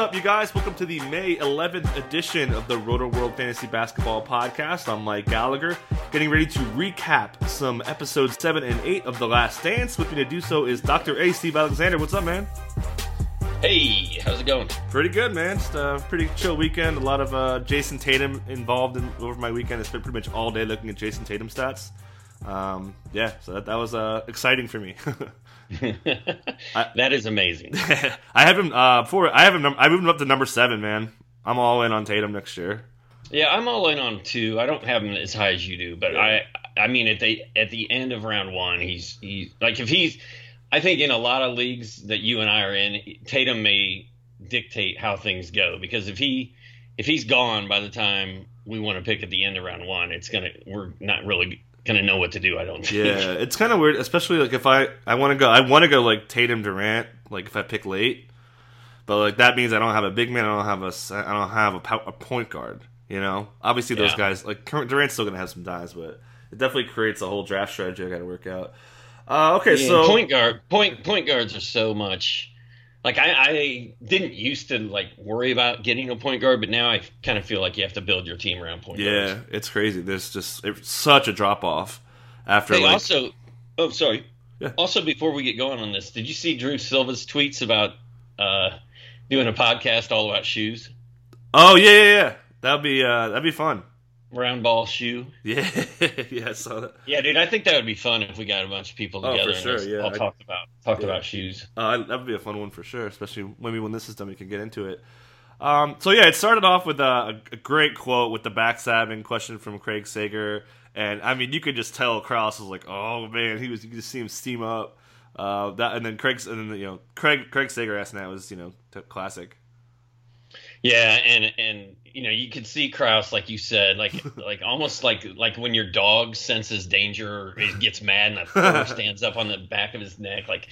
Up, you guys? Welcome to the May 11th edition of the Rotoworld Fantasy Basketball Podcast. I'm Mike Gallagher, getting ready to recap some episodes 7 and 8 of The Last Dance. With me to do so is Dr. A. Steve Alexander. What's up, man? Hey, how's it going? Pretty good, man. Just a pretty chill weekend. A lot of uh, Jayson Tatum involved in, over my weekend. I spent pretty much all day looking at Jayson Tatum stats. Um, yeah, so that, that was uh, exciting for me. that is amazing. I have him uh, before. I have him. I moved him up to number seven, man. I'm all in on Tatum next year. Yeah, I'm all in on two. I don't have him as high as you do, but I, I mean, at the at the end of round one, he's he's like if he's, I think in a lot of leagues that you and I are in, Tatum may dictate how things go because if he if he's gone by the time we want to pick at the end of round one, it's gonna we're not really gonna know what to do. I don't. Think. Yeah, it's kind of weird, especially like if I I want to go, I want to go like Tatum Durant, like if I pick late, but like that means I don't have a big man, I don't have a I don't have a, a point guard. You know, obviously those Yeah. guys like Durant's still gonna have some dies, but it definitely creates a whole draft strategy I got to work out. Uh, okay, Yeah, so point guard point point guards are so much. Like I, I didn't used to like worry about getting a point guard, but now I kind of feel like you have to build your team around point guard. yeah, guards. it's crazy. There's just it's such a drop off after like also, oh sorry. Yeah. Also, before we get going on this, did you see Drew Silva's tweets about uh, doing a podcast all about shoes, oh yeah yeah yeah that'd be uh that'd be fun. Round ball shoe? Yeah yeah I saw that. Yeah, dude, I think that would be fun if we got a bunch of people together. Oh, for sure, yeah. all I- talked about talked Yeah. about shoes. Uh, that would be a fun one for sure, especially maybe when this is done, we can get into it. Um, so yeah, it started off with a, a great quote with the backstabbing question from Craig Sager, and I mean you could just tell Krause was like, "Oh man," he was you could just see him steam up. Uh, that and then Craig's and then you know Craig Craig Sager asking that was you know t- classic. Yeah, and and you know you could see Krause like you said, like like almost like like when your dog senses danger, it gets mad and a fur stands up on the back of his neck. Like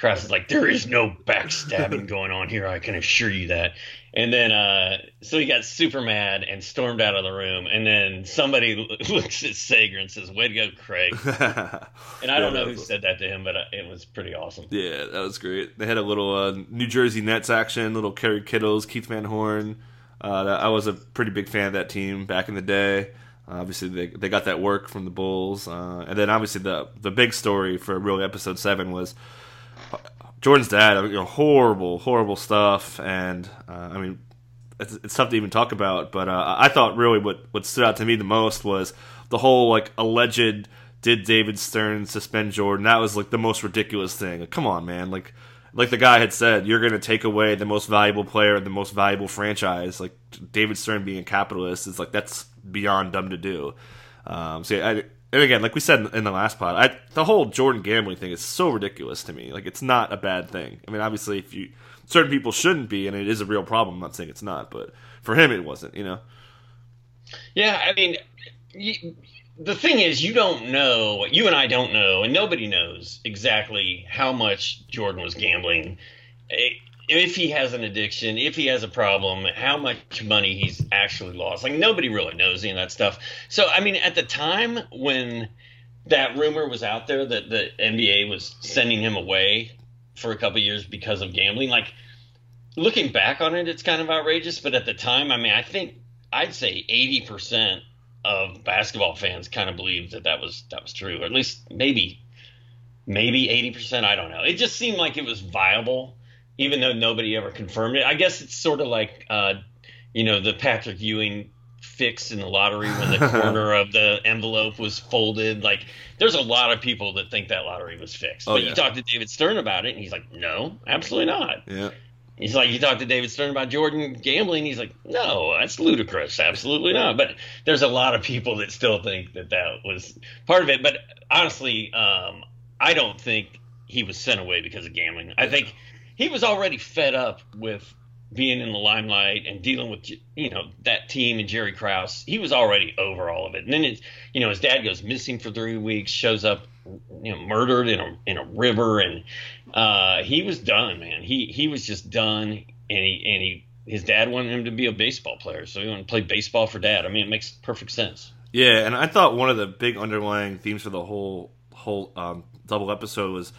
Krause is like, there is no backstabbing going on here. I can assure you that. And then uh, so he got super mad and stormed out of the room. And then somebody looks at Sager and says, "Way to go, Craig." And I don't know who said that to him, but uh, it was pretty awesome. Yeah, that was great. They had a little uh, New Jersey Nets action, little Kerry Kittles, Keith Van Horn. Uh, I was a pretty big fan of that team back in the day. Obviously, they, they got that work from the Bulls, uh, and then obviously the the big story for really episode seven was Jordan's dad. You know, horrible, horrible stuff, and uh, I mean, it's, it's tough to even talk about. But uh, I thought really what what stood out to me the most was the whole like alleged did David Stern suspend Jordan? That was like the most ridiculous thing. Like, come on, man! Like like the guy had said, you're going to take away the most valuable player, the most valuable franchise. Like David Stern being a capitalist is like that's beyond dumb to do. Um, so yeah, I, and again, like we said in the last pod, I, the whole Jordan gambling thing is so ridiculous to me. Like it's not a bad thing. I mean, obviously, if you certain people shouldn't be, and it is a real problem. I'm not saying it's not, but for him, it wasn't. You know. Yeah, I mean, you, the thing is, you don't know, you and I don't know, and nobody knows exactly how much Jordan was gambling. If he has an addiction, if he has a problem, how much money he's actually lost. Like, nobody really knows any of that stuff. So, I mean, at the time when that rumor was out there that the NBA was sending him away for a couple years because of gambling, like, looking back on it, it's kind of outrageous. But at the time, I mean, I think I'd say 80% of basketball fans kind of believed that that was that was true, or at least maybe maybe 80%. I don't know. It just seemed like it was viable, even though nobody ever confirmed it. I guess it's sort of like uh, you know the Patrick Ewing fix in the lottery when the corner of the envelope was folded. Like there's a lot of people that think that lottery was fixed. Oh, but yeah. you talk to David Stern about it, and he's like, no, absolutely not Yeah. He's like, you talk to David Stern about Jordan gambling. He's like, no, that's ludicrous. Absolutely not. But there's a lot of people that still think that that was part of it. But honestly, um, I don't think he was sent away because of gambling. I think he was already fed up with being in the limelight and dealing with you know that team and Jerry Krause. He was already over all of it. And then it's you know his dad goes missing for three weeks, shows up you know murdered in a in a river, and uh, he was done, man. He he was just done, and he and he his dad wanted him to be a baseball player, so he wanted to play baseball for dad. I mean, it makes perfect sense. Yeah, and I thought one of the big underlying themes for the whole whole um, double episode was,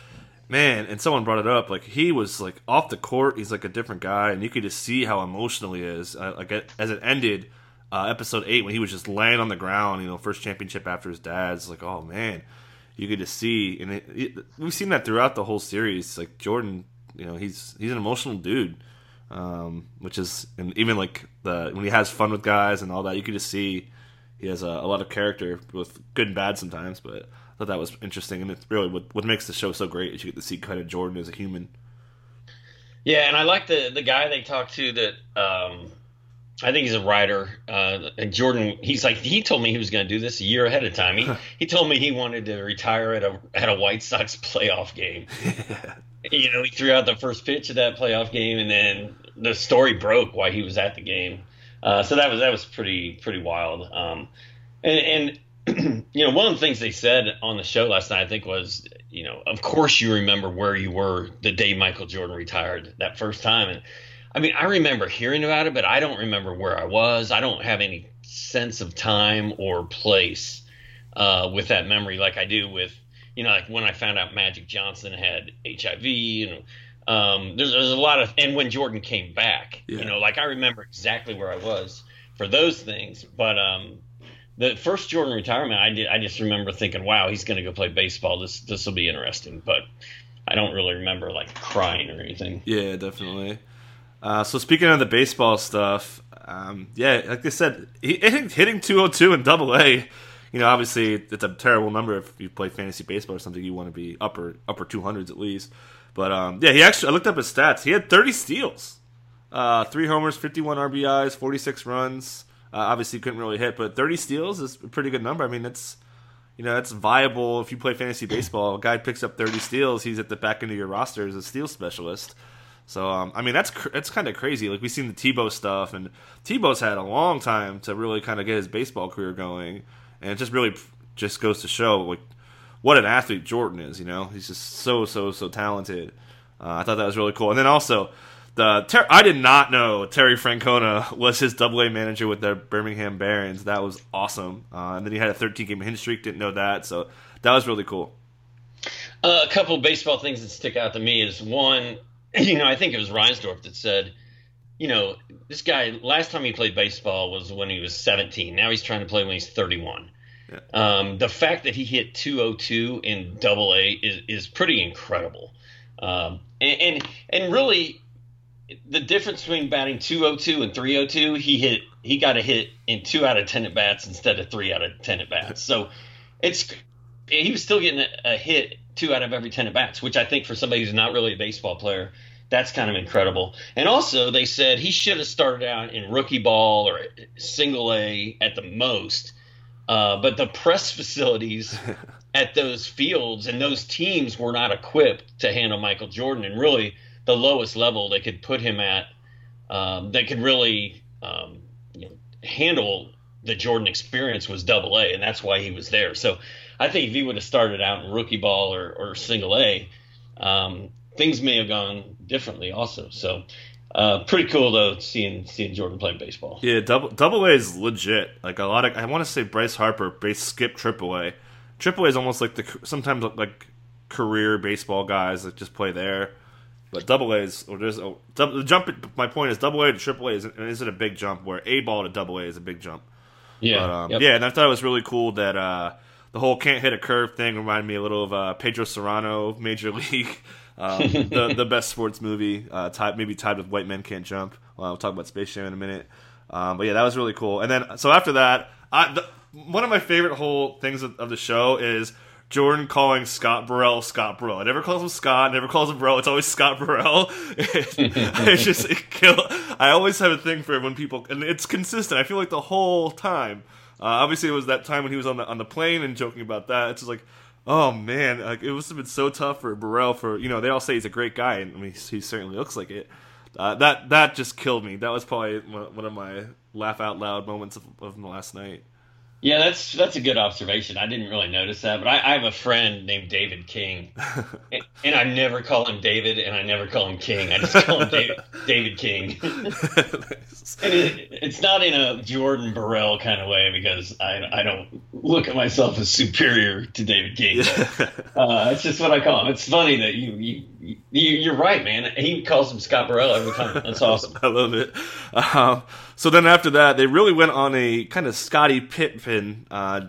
man, and someone brought it up. Like he was like off the court, he's like a different guy, and you could just see how emotional he is. Uh, like as it ended, uh, episode eight when he was just laying on the ground, you know, first championship after his dad's. Like, oh man, you could just see, and it, it, we've seen that throughout the whole series. Like Jordan, you know, he's he's an emotional dude, um, which is, and even like the when he has fun with guys and all that, you can just see he has a, a, lot of character with good and bad sometimes. But thought that was interesting, and it's really what what makes the show so great is you get to see kind of Jordan as a human. Yeah, and I like the the guy they talked to that. Um, I think he's a writer. Uh, and Jordan, he's like he told me he was going to do this a year ahead of time. He he told me he wanted to retire at a at a White Sox playoff game. you know, he threw out the first pitch of that playoff game, and then the story broke why he was at the game. Uh, so that was that was pretty pretty wild. Um, and, and you know, one of the things they said on the show last night, I think, was you know, of course you remember where you were the day Michael Jordan retired that first time, and I mean, I remember hearing about it, but I don't remember where I was. I don't have any sense of time or place uh, with that memory like I do with, you know, like when I found out Magic Johnson had HIV and um, there's, there's a lot of, and when Jordan came back, yeah. you know, like I remember exactly where I was for those things. But um, the first Jordan retirement, I did, I just remember thinking, wow, he's going to go play baseball. This, this will be interesting. But I don't really remember like crying or anything. Yeah, definitely. Uh, so speaking of the baseball stuff, um, yeah, like I said, hitting, hitting 202 in Double A. You know, obviously it's a terrible number if you play fantasy baseball or something. You want to be upper upper 200s at least. But um, yeah, he actually I looked up his stats. He had 30 steals, uh, three homers, 51 RBIs, 46 runs. Uh, obviously, couldn't really hit, but 30 steals is a pretty good number. I mean, it's you know that's viable if you play fantasy baseball. A guy picks up 30 steals, he's at the back end of your roster as a steal specialist. So um, I mean that's that's kind of crazy. Like we've seen the Tebow stuff, and Tebow's had a long time to really kind of get his baseball career going, and it just really just goes to show like what an athlete Jordan is. You know, he's just so so so talented. Uh, I thought that was really cool. And then also the Ter- I did not know Terry Francona was his Double A manager with the Birmingham Barons. That was awesome. Uh, and then he had a 13 game hit streak. Didn't know that, so that was really cool. Uh, a couple baseball things that stick out to me is one, you know, I think it was Reinsdorf that said, you know, this guy last time he played baseball was when he was 17. Now he's trying to play when he's 31. Yeah. Um, the fact that he hit 202 in Double A is is pretty incredible, um, and, and and really the difference between batting 202 and 302, he hit he got a hit in two out of ten at bats instead of three out of ten at bats. So it's he was still getting a, hit two out of every ten at bats, which I think for somebody who's not really a baseball player that's kind of incredible. And also, they said he should have started out in rookie ball or single A at the most. Uh, but the press facilities at those fields and those teams were not equipped to handle Michael Jordan. And really, the lowest level they could put him at um, that could really um, you know, handle the Jordan experience was double A. And that's why he was there. So I think if he would have started out in rookie ball or, or single A, um, things may have gone differently also. So uh, pretty cool though seeing seeing Jordan playing baseball. Yeah, double double A is legit. Like a lot of I want to say Bryce Harper base skip triple A. Triple A is almost like the sometimes like career baseball guys that just play there. But double A is or there's a double, the jump. My point is double A to triple A isn't, isn't a big jump. Where A ball to double A is a big jump. Yeah, but, um, yep. yeah, and I thought it was really cool that uh, the whole can't hit a curve thing reminded me a little of uh, Pedro Cerrano, Major League. Um, the the best sports movie, uh, tied, maybe tied with White Men Can't Jump. Well, we'll talk about Space Jam in a minute. Um, but yeah, that was really cool. And then so after that, I, the, one of my favorite whole things of, of, the show is Jordan calling Scott Burrell Scott Burrell. I never calls him Scott, never calls him Burrell. It's always Scott Burrell. it's just kill. I always have a thing for when people, and it's consistent. I feel like the whole time. Uh, obviously, it was that time when he was on the on the plane and joking about that. It's just like, oh man, like it must have been so tough for Burrell. For you know, they all say he's a great guy, and I mean, he certainly looks like it. Uh, that that just killed me. That was probably one of my laugh out loud moments of, of last night. Yeah, that's that's a good observation. I didn't really notice that, but I, I have a friend named David King, and, and, I never call him David, and I never call him King. I just call him David, David King. and it, it's not in a Jordan Burrell kind of way because I I don't look at myself as superior to David King. But, uh, it's just what I call him. It's funny that you you, you are right, man. He calls him Scott Burrell every time. That's awesome. I love it. Um, so then after that, they really went on a kind of Scotty Pippen uh,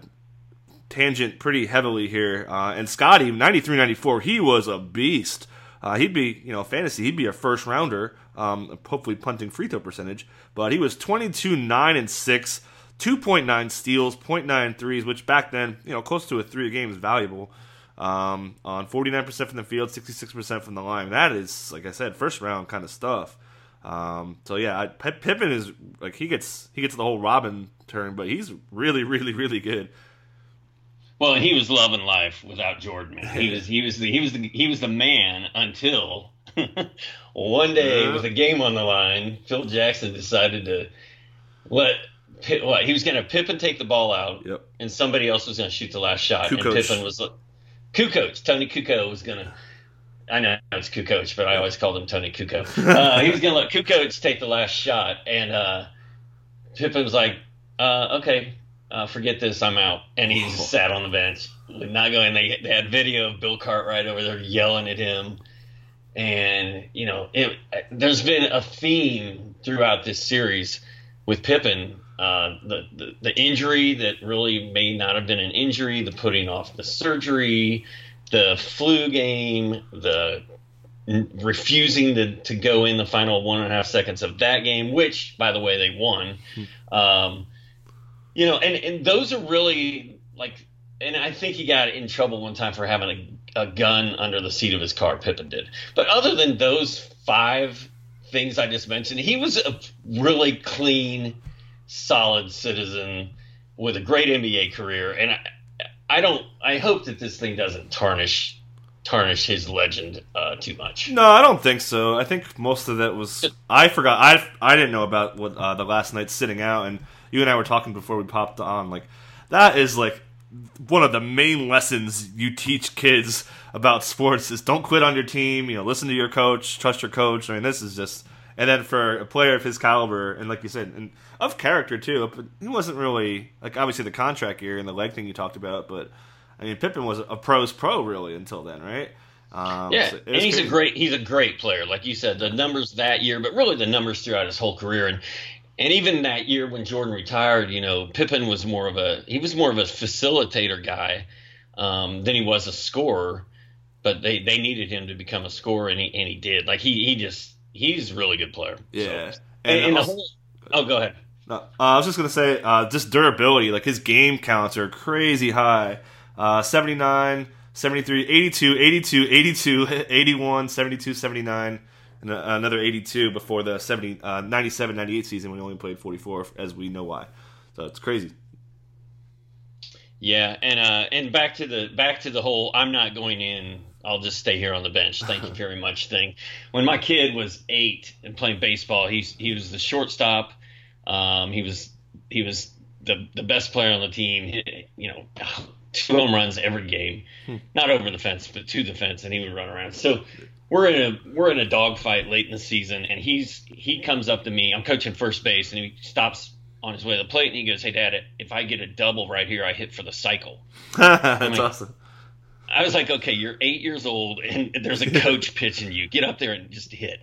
tangent pretty heavily here. Uh, and Scotty, 93 94, he was a beast. Uh, he'd be, you know, fantasy, he'd be a first rounder, um, hopefully punting free throw percentage. But he was 22 9 and 6, 2.9 steals, 0.9 threes, which back then, you know, close to a three a game is valuable. Um, on 49% from the field, 66% from the line. That is, like I said, first round kind of stuff. Um, so yeah, I, Pippen is like he gets he gets the whole Robin turn, but he's really really really good. Well, he was loving life without Jordan. He was he was the he was the he was the man until one day with a game on the line, Phil Jackson decided to let Pitt, what he was going to Pippen take the ball out, yep. and somebody else was going to shoot the last shot, Kukoc. and Pippen was Kukoc, Toni Kukoc was going to I know it's Kukoc, but I always called him Toni Kukoc. Uh, he was going to let Kukoc take the last shot, and uh, Pippen was like, uh, "Okay, uh, forget this, I'm out." And he just sat on the bench, not going. They, they had video of Bill Cartwright over there yelling at him, and you know, it, there's been a theme throughout this series with Pippen. Uh, the, the the injury that really may not have been an injury, the putting off the surgery, the flu game, the refusing to, to go in the final one and a half seconds of that game, which, by the way, they won. Um, you know, and, and those are really like, and I think he got in trouble one time for having a, a gun under the seat of his car. Pippen did. But other than those five things I just mentioned, he was a really clean, solid citizen with a great NBA career. And I, I don't. I hope that this thing doesn't tarnish tarnish his legend uh, too much. No, I don't think so. I think most of that was. I forgot. I I didn't know about what uh, the last night sitting out, and you and I were talking before we popped on. Like that is like one of the main lessons you teach kids about sports is don't quit on your team. You know, listen to your coach, trust your coach. I mean, this is just. And then for a player of his caliber, and like you said, and of character too, he wasn't really like obviously the contract year and the leg thing you talked about, but I mean Pippen was a pros pro really until then, right? Um, yeah, so and he's crazy. a great he's a great player, like you said. The numbers that year, but really the numbers throughout his whole career, and and even that year when Jordan retired, you know, Pippen was more of a he was more of a facilitator guy um, than he was a scorer. But they, they needed him to become a scorer, and he and he did. Like he he just he's a really good player. Yeah. So, and, and, and also, the whole. Oh, go ahead. No, uh, I was just gonna say, uh, just durability. Like his game counts are crazy high. Uh, 79, 73, 82, 82, 82, 81, 72, 79, and another 82 before the 70, uh, 97, 98 season when he only played 44, as we know why. So it's crazy. Yeah, and uh, and back to the back to the whole I'm not going in I'll just stay here on the bench. Thank you very much thing. When my kid was eight and playing baseball, he's he was the shortstop. Um, he was he was the the best player on the team. He, you know, two home runs every game, hmm. not over the fence, but to the fence, and he would run around. So we're in a we're in a dogfight late in the season, and he's he comes up to me. I'm coaching first base, and he stops on his way to the plate, and he goes, "Hey, Dad, if I get a double right here, I hit for the cycle." That's awesome. I was like, okay, you're eight years old and there's a coach pitching you. Get up there and just hit.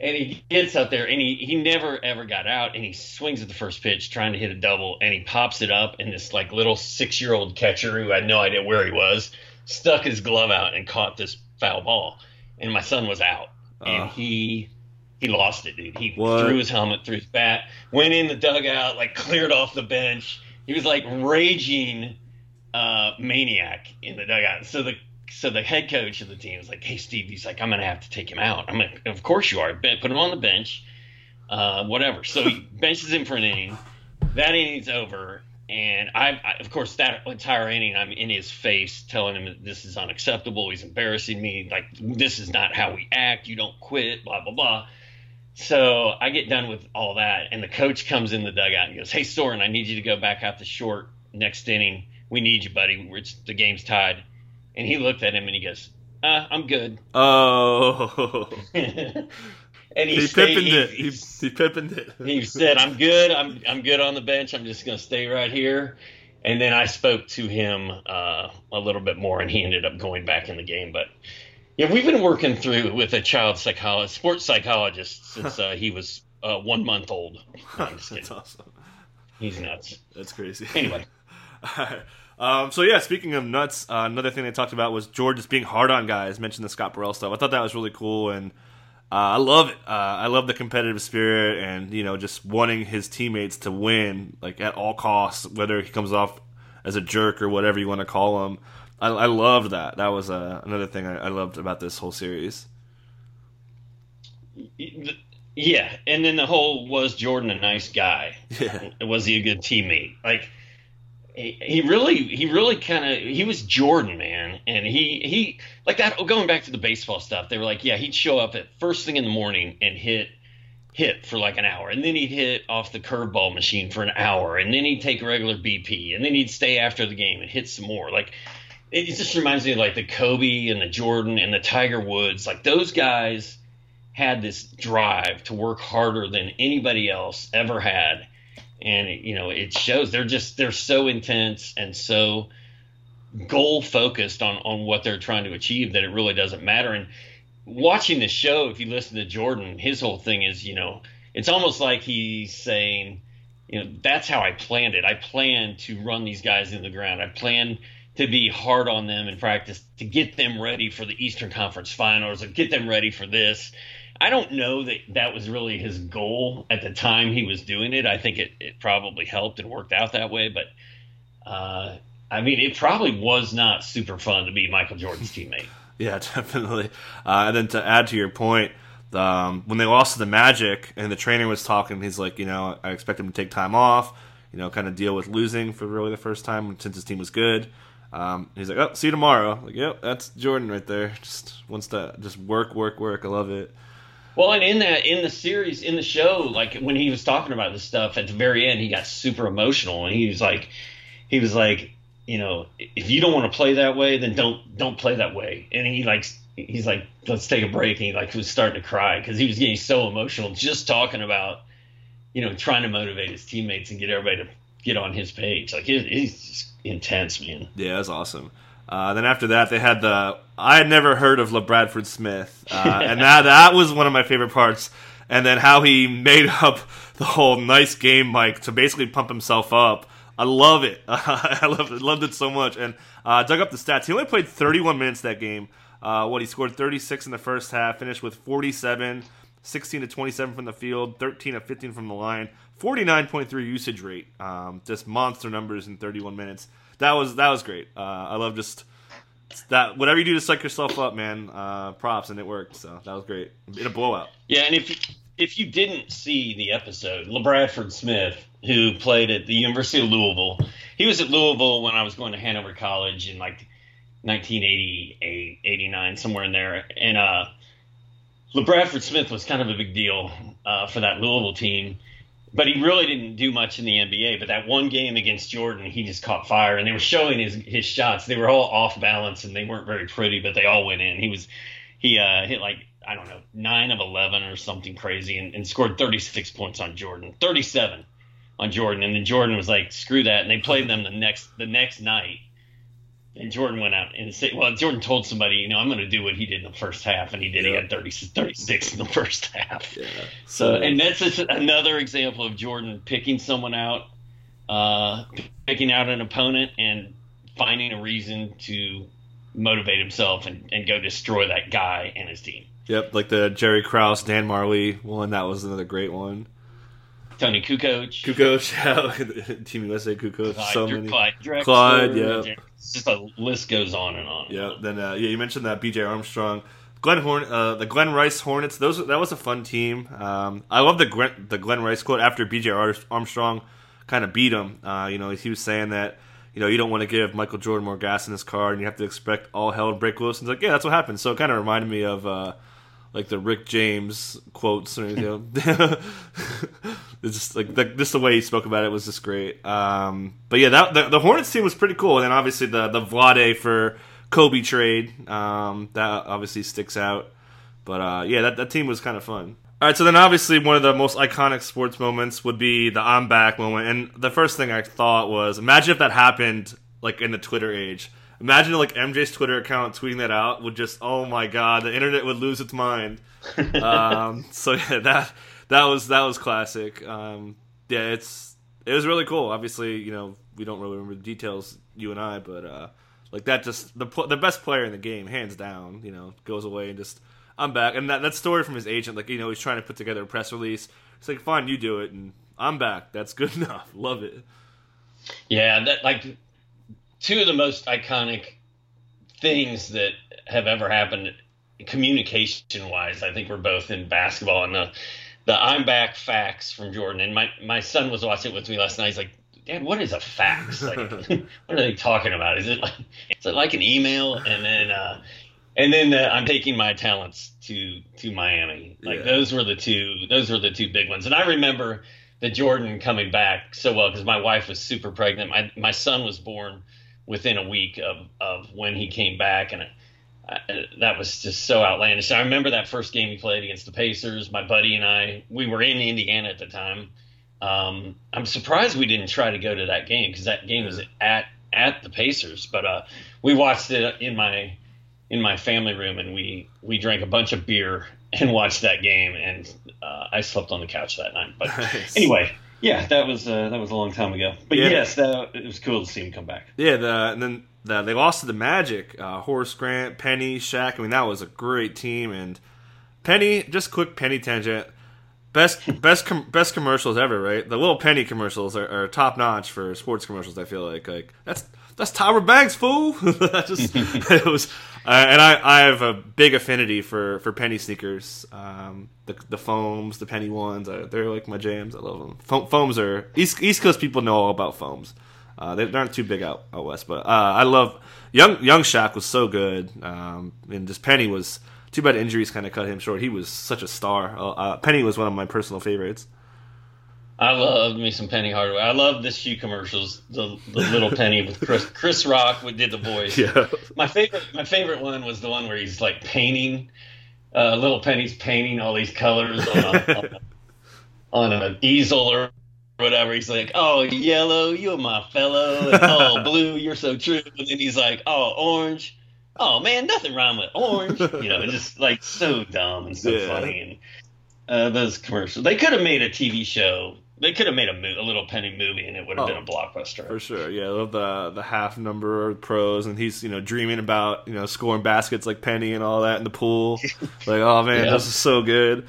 And he gets up there and he, he never ever got out and he swings at the first pitch trying to hit a double and he pops it up and this like little six year old catcher who had no idea where he was stuck his glove out and caught this foul ball. And my son was out. And uh, he he lost it, dude. He what? threw his helmet, threw his bat, went in the dugout, like cleared off the bench. He was like raging uh, maniac in the dugout. So the so the head coach of the team is like, "Hey, Steve," he's like, "I'm gonna have to take him out." I'm like, "Of course you are. Put him on the bench, uh, whatever." So he benches him for an inning. That inning's over, and I, I, of course, that entire inning, I'm in his face, telling him this is unacceptable. He's embarrassing me. Like this is not how we act. You don't quit. Blah blah blah. So I get done with all that, and the coach comes in the dugout and goes, "Hey, Soren, I need you to go back out the short next inning. We need you, buddy. It's, the game's tied." And he looked at him and he goes, uh, "I'm good." Oh. and he, he stayed, he, it. He, he pippened it. he said, "I'm good. I'm I'm good on the bench. I'm just going to stay right here." And then I spoke to him uh, a little bit more, and he ended up going back in the game. But yeah, we've been working through with a child psychologist, sports psychologist, since uh, he was uh, one month old. No, I'm just kidding. That's awesome. He's nuts. That's crazy. Anyway, um, so yeah, speaking of nuts, uh, another thing they talked about was George just being hard on guys. Mentioned the Scott Burrell stuff. I thought that was really cool, and uh, I love it. Uh, I love the competitive spirit, and you know, just wanting his teammates to win, like at all costs, whether he comes off as a jerk or whatever you want to call him. I, I loved that. That was uh, another thing I, I loved about this whole series. yeah, and then the whole was Jordan a nice guy? Yeah. Was he a good teammate? Like he, really he really kind of he was Jordan man. And he he like that oh, going back to the baseball stuff they were like yeah he'd show up at first thing in the morning and hit hit for like an hour. And then he'd hit off the curveball machine for an hour. And then he'd take a regular BP and then he'd stay after the game and hit some more. Like it just reminds me of like the Kobe and the Jordan and the Tiger Woods. Like those guys had this drive to work harder than anybody else ever had and it, you know it shows they're just they're so intense and so goal focused on on what they're trying to achieve that it really doesn't matter. And watching the show if you listen to Jordan his whole thing is you know it's almost like he's saying you know that's how I planned it. I planned to run these guys in the ground. I planned to be hard on them in practice to get them ready for the Eastern Conference Finals or get them ready for this I don't know that that was really his goal at the time he was doing it. I think it, it probably helped and worked out that way, but uh, I mean, it probably was not super fun to be Michael Jordan's teammate. Yeah, definitely. Uh, and then to add to your point, um, when they lost to the Magic and the trainer was talking, he's like, you know, I expect him to take time off, you know, kind of deal with losing for really the first time since his team was good. Um, he's like, oh, see you tomorrow. Like, yep, that's Jordan right there. Just wants to just work, work, work. I love it. Well, and in that in the series in the show, like when he was talking about this stuff at the very end, he got super emotional and he was like, he was like, you know, if you don't want to play that way, then don't don't play that way. And he like he's like, let's take a break. And he like was starting to cry because he was getting so emotional just talking about, you know, trying to motivate his teammates and get everybody to get on his page. Like he's just intense, man. Yeah, that's awesome. Uh, then after that, they had the I had never heard of LaBradford Smith, uh, and that that was one of my favorite parts. And then how he made up the whole nice game, Mike, to basically pump himself up. I love it. I loved it, loved it so much. And uh, dug up the stats. He only played 31 minutes that game. Uh, what he scored 36 in the first half, finished with 47, 16 to 27 from the field, 13 to 15 from the line, 49.3 usage rate. Um, just monster numbers in 31 minutes that was that was great. Uh, I love just that whatever you do to psych yourself up, man. Uh, props, and it worked. So that was great in a blowout. Yeah, and if if you didn't see the episode, LaBradford Smith, who played at the University of Louisville, he was at Louisville when I was going to Hanover College in like 1988, 89, somewhere in there, and uh, LaBradford Smith was kind of a big deal uh, for that Louisville team but he really didn't do much in the NBA. But that one game against Jordan, he just caught fire, and they were showing his his shots. They were all off balance, and they weren't very pretty, but they all went in. He was he uh, hit like I don't know nine of eleven or something crazy, and, and scored thirty six points on Jordan, thirty seven on Jordan, and then Jordan was like, "Screw that," and they played them the next the next night and Jordan went out and said, well, Jordan told somebody, you know, I'm going to do what he did in the first half. And he did. Yeah. He had 30, 36 in the first half. Yeah. So, and that's just another example of Jordan picking someone out, uh, picking out an opponent and finding a reason to motivate himself and, and go destroy that guy and his team. Yep. Like the Jerry Krause, Dan Majerle one. That was another great one. Toni Kukoc, Kukoc, yeah, Team USA Kukoc, Clyde, so many. Clyde Drexler, Clyde, yeah. It's just the list goes on and on. Yeah, then uh, yeah, you mentioned that B.J. Armstrong, Glenn Horn, uh, the Glen Rice Hornets. Those that was a fun team. Um, I love the Glenn, the Glen Rice quote after B.J. Armstrong kind of beat him. Uh, you know, he was saying that you know you don't want to give Michael Jordan more gas in his car, and you have to expect all hell to break loose. And it's like, yeah, that's what happened. So it kind of reminded me of. Uh, like the Rick James quotes, or, know, it's just like the, just the way he spoke about it was just great. Um, but yeah, that the, the Hornets team was pretty cool, and then obviously the the Vlade for Kobe trade um, that obviously sticks out. But uh, yeah, that that team was kind of fun. All right, so then obviously one of the most iconic sports moments would be the I'm back moment, and the first thing I thought was, imagine if that happened like in the Twitter age. Imagine like MJ's Twitter account tweeting that out would just oh my god, the internet would lose its mind. um, so yeah, that that was that was classic. Um, yeah, it's it was really cool. Obviously, you know we don't really remember the details, you and I, but uh, like that just the the best player in the game, hands down. You know, goes away and just I'm back. And that that story from his agent, like you know, he's trying to put together a press release. It's like fine, you do it, and I'm back. That's good enough. Love it. Yeah, that like two of the most iconic things that have ever happened communication wise. I think we're both in basketball and the the I'm back fax from Jordan. And my my son was watching it with me last night. He's like, Dad, what is a fax? Like, what are they talking about? Is it like is it like an email? And then uh, and then uh, I'm taking my talents to to Miami. Like Yeah. those were the two those were the two big ones. And I remember the Jordan coming back so well because my wife was super pregnant. My my son was born within a week of of when he came back, and I, that was just so outlandish. I remember that first game he played against the Pacers. My buddy and I, we were in Indiana at the time. Um, I'm surprised we didn't try to go to that game because that game was at at the Pacers. But uh, we watched it in my in my family room, and we we drank a bunch of beer and watched that game. And uh, I slept on the couch that night. But Nice. anyway, yeah, that was uh, that was a long time ago. But Yeah. yes, that, it was cool to see him come back. Yeah, the and then the, they lost to the Magic. Uh, Horace Grant, Penny, Shaq. I mean, that was a great team. And Penny, just quick Penny tangent. Best best com- best commercials ever, right? The little Penny commercials are, are top notch for sports commercials. I feel like like that's that's Tyra Banks, fool. Just it was, uh, and I I have a big affinity for for Penny sneakers. Um, the the foams, the Penny ones, uh, they're like my jams. I love them. Foam, foams are East East Coast people know all about foams. Uh, they aren't too big out, out west, but uh, I love young young Shaq was so good, um, and just Penny was too bad injuries kind of cut him short. He was such a star. Uh, uh, Penny was one of my personal favorites. I love me some Penny Hardaway. I love the shoe commercials. The, the little Penny with Chris Chris Rock did the voice. Yeah, My favorite my favorite one was the one where he's like painting. Uh, little Penny's painting all these colors on a, on, a, on an easel or whatever. He's like, "Oh, yellow, you're my fellow," and "Oh, blue, you're so true." And then he's like, "Oh, orange." Oh man, nothing wrong with orange. You know, it's just like so dumb and so Yeah. funny. And uh, those commercials, they could have made a TV show. They could have made a, mo- a little penny movie, and it would have Oh, been a blockbuster. for sure. Yeah, love the the half number pros, and he's you know dreaming about you know scoring baskets like Penny and all that in the pool. like, oh man, Yeah. this is so good.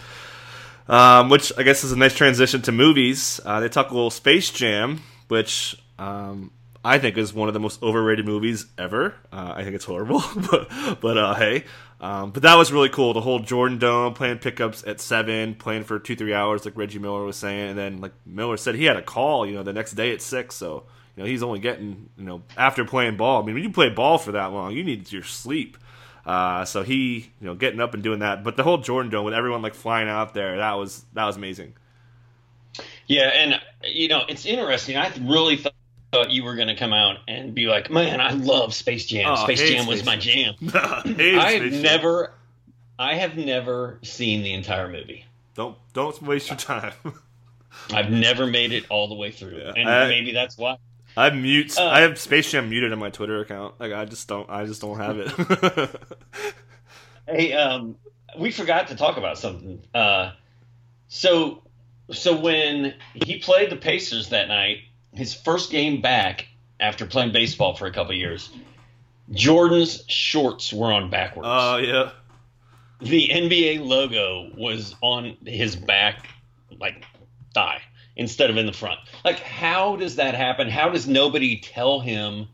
Um, which I guess is a nice transition to movies. Uh, they talk a little Space Jam, which um, I think is one of the most overrated movies ever. Uh, I think it's horrible, but but uh, hey. Um, but that was really cool. The whole Jordan Dome playing pickups at seven, playing for two three hours, like Reggie Miller was saying, and then like Miller said he had a call, you know, the next day at six. So you know he's only getting you know after playing ball. I mean, when you play ball for that long, you need your sleep. Uh, so he, you know, getting up and doing that. But the whole Jordan Dome with everyone like flying out there, that was that was amazing. Yeah, and you know it's interesting. I really thought thought you were going to come out and be like, "Man, I love Space Jam. Oh, Space Jam was Space my jam." Space Jam. never, I have never seen the entire movie. don't don't waste your time. I've never made it all the way through, Yeah, and I- maybe that's why. I mute. Uh, I have Space Jam muted on my Twitter account. Like I just don't. I just don't have it. Hey, um, we forgot to talk about something. Uh, so, so when he played the Pacers that night, his first game back after playing baseball for a couple years, Jordan's shorts were on backwards. Oh yeah. the NBA logo was on his back, like thigh. instead of in the front. Like, how does that happen? How does nobody tell him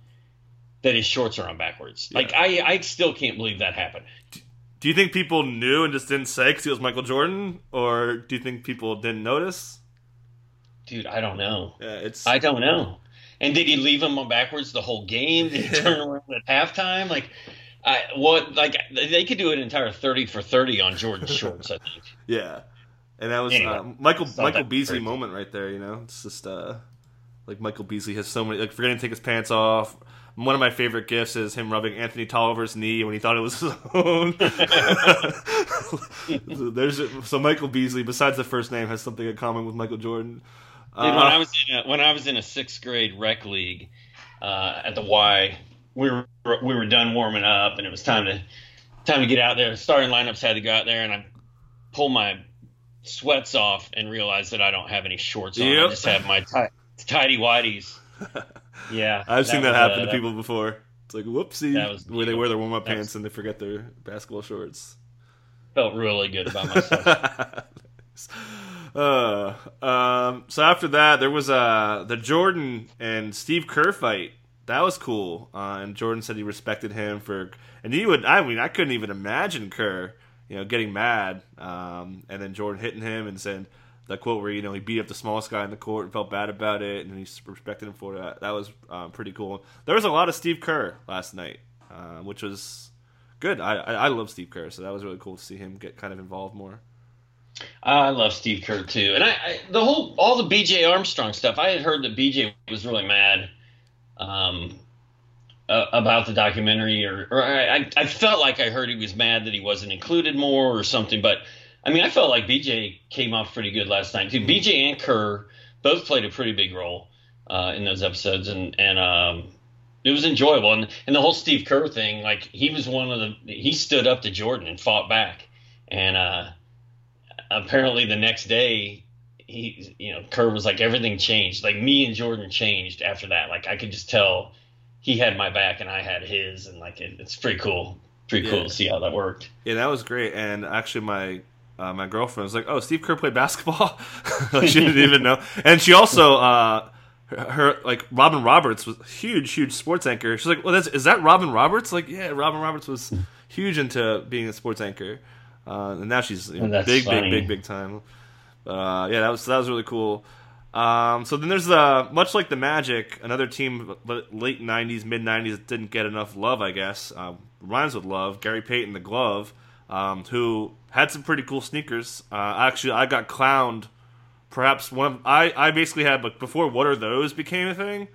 that his shorts are on backwards? Like, I, I still can't believe that happened. Do you think people knew and just didn't say because he was Michael Jordan, or do you think people didn't notice? Dude, I don't know. Yeah, it's I don't know. And did he leave him on backwards the whole game? Did he turn around at halftime? Like, I, what? Like they could do an entire thirty for thirty on Jordan shorts. I think. yeah, and that was Anyway, uh, Michael Michael Beasley crazy. moment right there. You know, it's just uh, like Michael Beasley has so many like forgetting to take his pants off. One of my favorite gifts is him rubbing Anthony Tolliver's knee when he thought it was his own. There's so Michael Beasley, besides the first name, has something in common with Michael Jordan. Dude, when Uh, I was in a, when I was in a sixth grade rec league uh, at the Y, we were we were done warming up, and it was time to time to get out there. Starting lineups had to go out there, and I pulled my sweats off and realized that I don't have any shorts on. I just have my ti- tidy whities. Yeah, I've seen that, was, happen uh, to people before. It's like whoopsie, That was where they wear their warm up pants and they forget their basketball shorts. Felt really good about myself. Uh, um, so after that, there was uh, the Jordan and Steve Kerr fight. That was cool. Uh, and Jordan said he respected him for, and he would. I mean, I couldn't even imagine Kerr, you know, getting mad, um, and then Jordan hitting him and saying that quote where you know he beat up the smallest guy in the court and felt bad about it, and he respected him for that. That was uh, pretty cool. There was a lot of Steve Kerr last night, uh, which was good. I, I I love Steve Kerr, so that was really cool to see him get kind of involved more. I love Steve Kerr too, and I, I the whole all the BJ Armstrong stuff. I had heard that BJ was really mad um, uh, about the documentary, or, or I, I felt like I heard he was mad that he wasn't included more or something. But I mean, I felt like BJ came off pretty good last night too. BJ and Kerr both played a pretty big role uh, in those episodes, and and um, it was enjoyable. And and the whole Steve Kerr thing, like he was one of the he stood up to Jordan and fought back, and. uh apparently the next day he you know Kerr was like everything changed like me and Jordan changed after that like I could just tell he had my back and I had his and like it, it's pretty cool pretty cool to see how that worked Yeah, that was great. And actually, my uh, my girlfriend was like, "Oh, Steve Kerr played basketball." like she didn't even know. And she also uh, her, her like Robin Roberts was huge, huge sports anchor. She's like, "Well, that's is that Robin Roberts?" Like, yeah, Robin Roberts was huge into being a sports anchor, uh, and now she's you know, big, funny. big, big, big time. Uh, yeah, that was that was really cool. Um, so then there's uh, much like the Magic, another team late '90s, mid '90s that didn't get enough love, I guess. Um, rhymes with love. Gary Payton, the glove, um, who had some pretty cool sneakers. Uh, actually, I got clowned. Perhaps one. Of, I I basically had like before. What are those became a thing.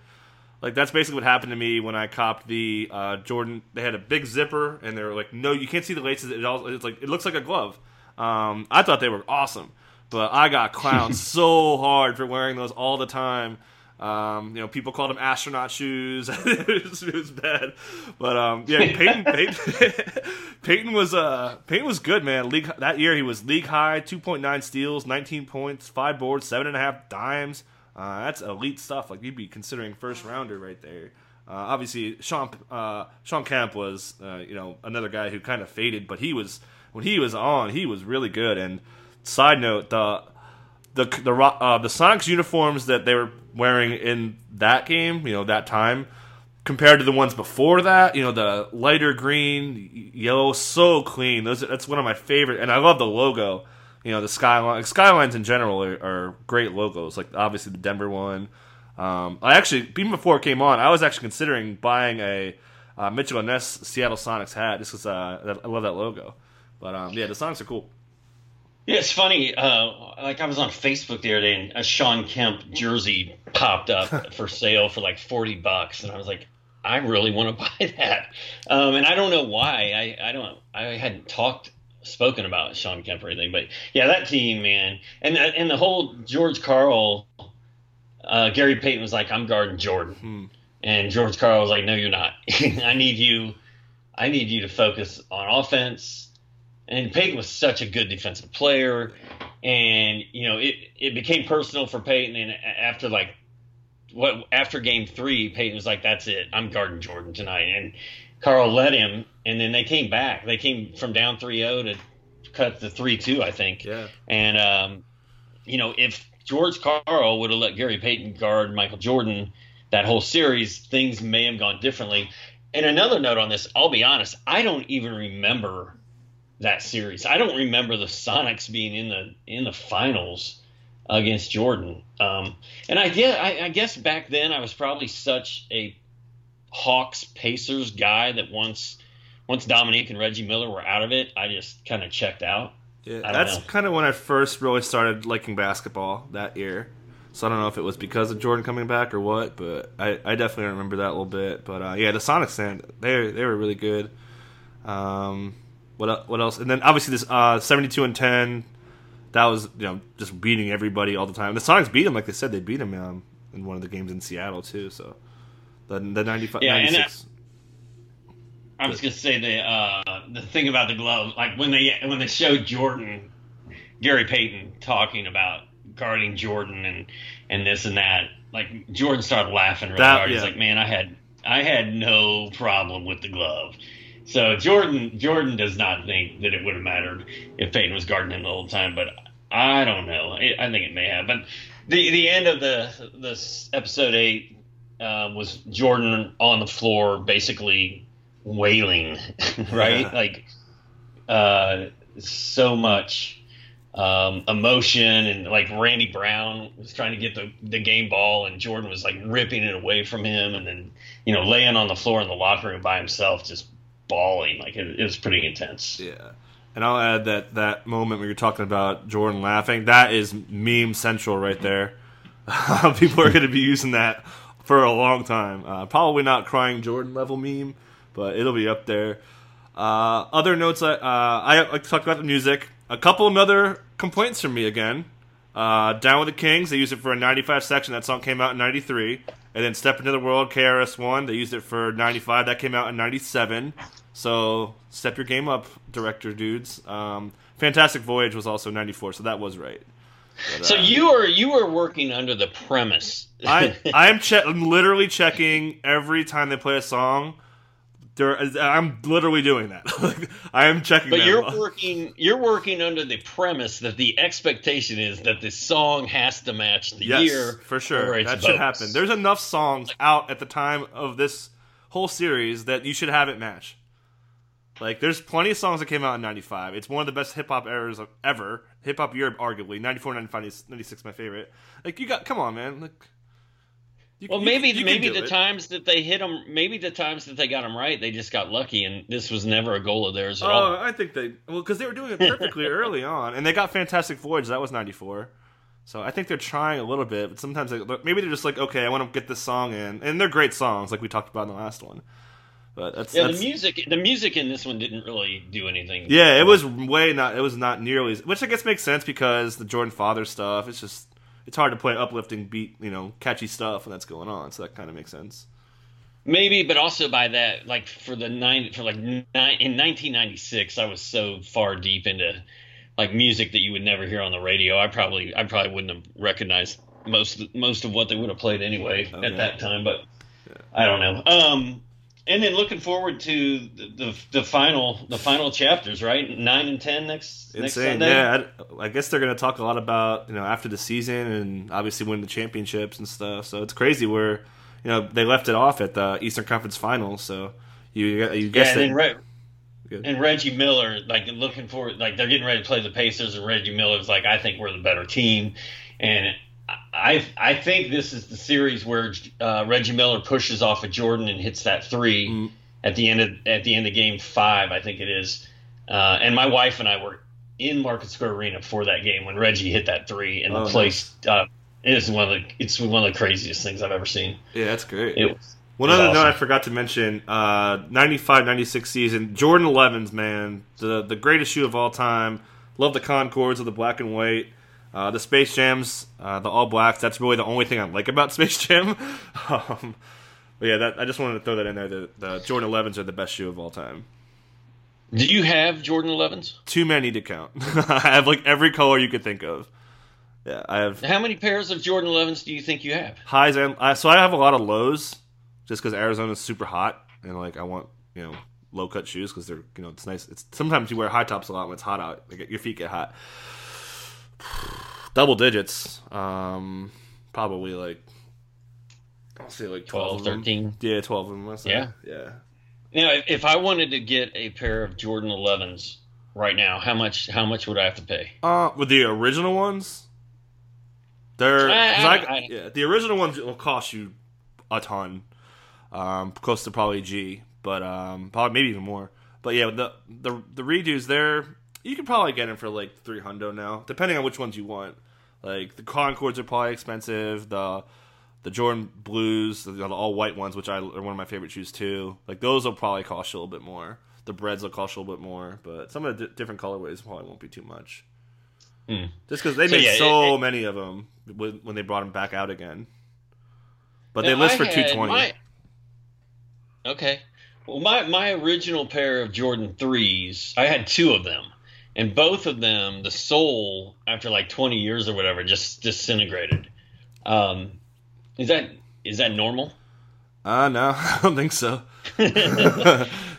Like that's basically what happened to me when I copped the uh, Jordan. They had a big zipper, and they were like, "No, you can't see the laces. It all it's like it looks like a glove." Um, I thought they were awesome, but I got clowned so hard for wearing those all the time. Um, you know, people called them astronaut shoes. it, was, it was bad, but um, yeah, Payton, Payton, Payton was uh, Payton was good, man. League that year he was league high, two point nine steals, nineteen points, five boards, seven and a half dimes. Uh, that's elite stuff. Like you'd be considering first rounder right there. Uh, obviously, Sean uh, Shawn Kemp was uh, you know another guy who kind of faded, but he was when he was on, he was really good. And side note, the the the uh, the Sonics uniforms that they were wearing in that game, you know, that time, compared to the ones before that, you know, the lighter green, yellow, so clean. Those that's one of my favorite, and I love the logo. You know, the skyline skylines in general are, are great logos. Like obviously the Denver one. Um, I actually even before it came on, I was actually considering buying a uh, Mitchell and Ness Seattle Sonics hat just because uh, I love that logo. But um, yeah, the Sonics are cool. Yeah, it's funny. Uh, like I was on Facebook the other day, and a Shawn Kemp jersey popped up for sale for like forty bucks, and I was like, I really want to buy that. Um, and I don't know why. I, I don't. I hadn't talked, spoken about Shawn Kemp or anything, but yeah, that team, man, and and the whole George Karl, uh, Gary Payton was like, I'm guarding Jordan, Hmm. and George Karl was like, No, you're not. I need you. I need you to focus on offense and Payton was such a good defensive player, and you know it it became personal for Payton. And after like what after game three, Payton was like, "That's it, I'm guarding Jordan tonight." And Karl let him, and then they came back. They came from down 3-0 to cut the three two, I think. Yeah. And um, you know if George Karl would have let Gary Payton guard Michael Jordan that whole series, things may have gone differently. And another note on this, I'll be honest, I don't even remember that series. I don't remember the Sonics being in the in the finals against Jordan. Um, and I guess I, I guess back then I was probably such a Hawks Pacers guy that once once Dominique and Reggie Miller were out of it, I just kind of checked out. Yeah, that's kind of when I first really started liking basketball that year. So I don't know if it was because of Jordan coming back or what, but I, I definitely remember that a little bit. But uh, yeah, the Sonics, they they were really good. Um, what what else? And then obviously this uh, seventy two and ten, that was you know just beating everybody all the time. The Sonics beat them like they said they beat them um, in one of the games in Seattle too. So the the 95, yeah, 96. I was gonna say the uh, the thing about the glove, like when they when they showed Jordan, Gary Payton talking about guarding Jordan and and this and that, like Jordan started laughing really that, hard. Yeah. He's like, "Man, I had I had no problem with the glove." So Jordan Jordan does not think that it would have mattered if Payton was guarding him the whole time, but I don't know. I think it may have. But the the end of the this episode eight uh, was Jordan on the floor, basically wailing, right? Yeah. Like uh, so much um, emotion, and like Randy Brown was trying to get the the game ball, and Jordan was like ripping it away from him, and then you know laying on the floor in the locker room by himself, just bawling. Like it, it was pretty intense. Yeah. And I'll add that that moment where you're talking about Jordan laughing, that is meme central right there. People are going to be using that for a long time. Uh, probably not crying Jordan level meme, but it'll be up there. Uh, other notes, uh, I to about the music. A couple of other complaints from me again. Uh, Down with the Kings, they used it for a 95 section. That song came out in 93. And then Step Into the World, KRS-One, they used it for 95. That came out in 97. So step your game up, director dudes. Um, Fantastic Voyage was also 94, so that was right. But, so uh, you are you are working under the premise. I I'm, che- I'm literally checking every time they play a song there, I'm literally doing that. I am checking. But you're working. You're working under the premise that the expectation is that the song has to match the yes, year. for sure. That should happen. There's enough songs out at the time of this whole series that you should have it match. Like, there's plenty of songs that came out in '95. It's one of the best hip hop eras ever. Hip hop Europe, arguably. '94, '95, '96, my favorite. Like, you got, come on, man. Like, you, well, maybe you, you maybe the it. times that they hit them, maybe the times that they got them right, they just got lucky, and this was never a goal of theirs at oh, all. I think they well because they were doing it perfectly early on, and they got Fantastic Voyage. That was '94. So I think they're trying a little bit, but sometimes they, maybe they're just like, okay, I want to get this song in, and they're great songs, like we talked about in the last one. But that's yeah, that's, the music, the music in this one didn't really do anything. Yeah, it was way not, it was not nearly, which I guess makes sense because the Jordan Father stuff. It's just it's hard to play uplifting beat, you know, catchy stuff when that's going on. So that kind of makes sense. Maybe, but also by that, like for the nine, for like nine, in 1996, I was so far deep into like music that you would never hear on the radio. I probably, I probably wouldn't have recognized most, most of what they would have played anyway okay. at that time. But yeah. I don't know. Um, and then looking forward to the, the, the final the final chapters, right? Nine and ten next Insane. next Sunday. Yeah, I, I guess they're going to talk a lot about you know after the season and obviously win the championships and stuff. So it's crazy where you know they left it off at the Eastern Conference Finals. So you you guess yeah, and, Re- and Reggie Miller like looking forward like they're getting ready to play the Pacers and Reggie Miller's like I think we're the better team and I I think this is the series where uh, Reggie Miller pushes off of Jordan and hits that 3 mm. at the end of at the end of Game Five. I think it is. Uh, and my wife and I were in Market Square Arena for that game when Reggie hit that three, and oh, the place nice. uh, it is one of the it's one of the craziest things I've ever seen. Yeah, that's great. It was, one other awesome. note I forgot to mention: uh, 95-96 season, Jordan 11s, man, the the greatest shoe of all time. Love the Concords of the black and white. Uh, the Space Jams, uh, the All Blacks. That's really the only thing I like about Space Jam. um, but yeah, that, I just wanted to throw that in there. The, the Jordan 11s are the best shoe of all time. Do you have Jordan 11s? Too many to count. I have like every color you could think of. Yeah, I have. How many pairs of Jordan 11s do you think you have? Highs and uh, so I have a lot of lows, just because Arizona's super hot and like I want you know low cut shoes because they're you know it's nice. It's sometimes you wear high tops a lot when it's hot out. Like, your feet get hot. Double digits. Um, probably like I'll say like 12, 12, 13. Yeah, twelve of them. Yeah. yeah. Now, if- if I wanted to get a pair of Jordan 11s right now, how much how much would I have to pay? Uh, with the original ones, they're I- I- I- yeah, the original ones will cost you a ton, um, close to probably G, but um, probably maybe even more. But yeah, the the the redos there, you could probably get them for like three hundo now, depending on which ones you want. Like the Concords are probably expensive. The the Jordan Blues, the, the all white ones, which I are one of my favorite shoes too. Like those will probably cost you a little bit more. The breads will cost you a little bit more, but some of the di- different colorways probably won't be too much. Hmm. Just because they So, made yeah, so it- it- many of them when, when they brought them back out again. But they list I for two twenty. my- Okay. Well, my my original pair of Jordan threes, I had two of them, and both of them, the soul after like twenty years or whatever, just disintegrated. Um, is that is that normal? Uh no, I don't think so.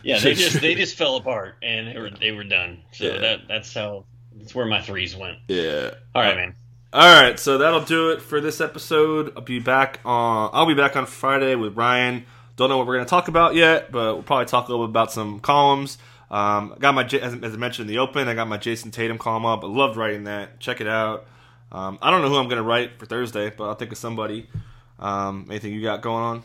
Yeah, they just they just fell apart and they were they were done. So Yeah. that that's how that's where my threes went. yeah. All right, man. All right, so that'll do it for this episode. I'll be back on. I'll be back on Friday with Ryan. Don't know what we're going to talk about yet, but we'll probably talk a little bit about some columns. Um, I got my as, as I mentioned in the open, I got my Jayson Tatum column up. I loved writing that. Check it out. Um, I don't know who I'm going to write for Thursday, but I'll think of somebody. Um, anything you got going on?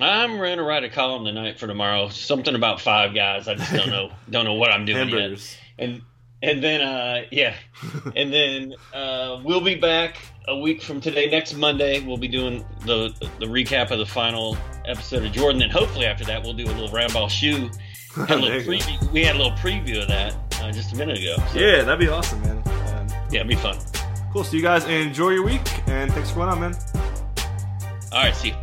I'm going to write a column tonight for tomorrow. Something about five guys. I just don't know don't know what I'm doing yet. And and then uh yeah and then uh we'll be back a week from today next monday we'll be doing the the recap of the final episode of jordan and hopefully after that we'll do a little roundball shoe Had a little There you go. preview, we had a little preview of that uh, just a minute ago so, Yeah, that'd be awesome, man. Um, yeah it'd be fun cool. So you guys enjoy your week, and thanks for going on, man. all right see you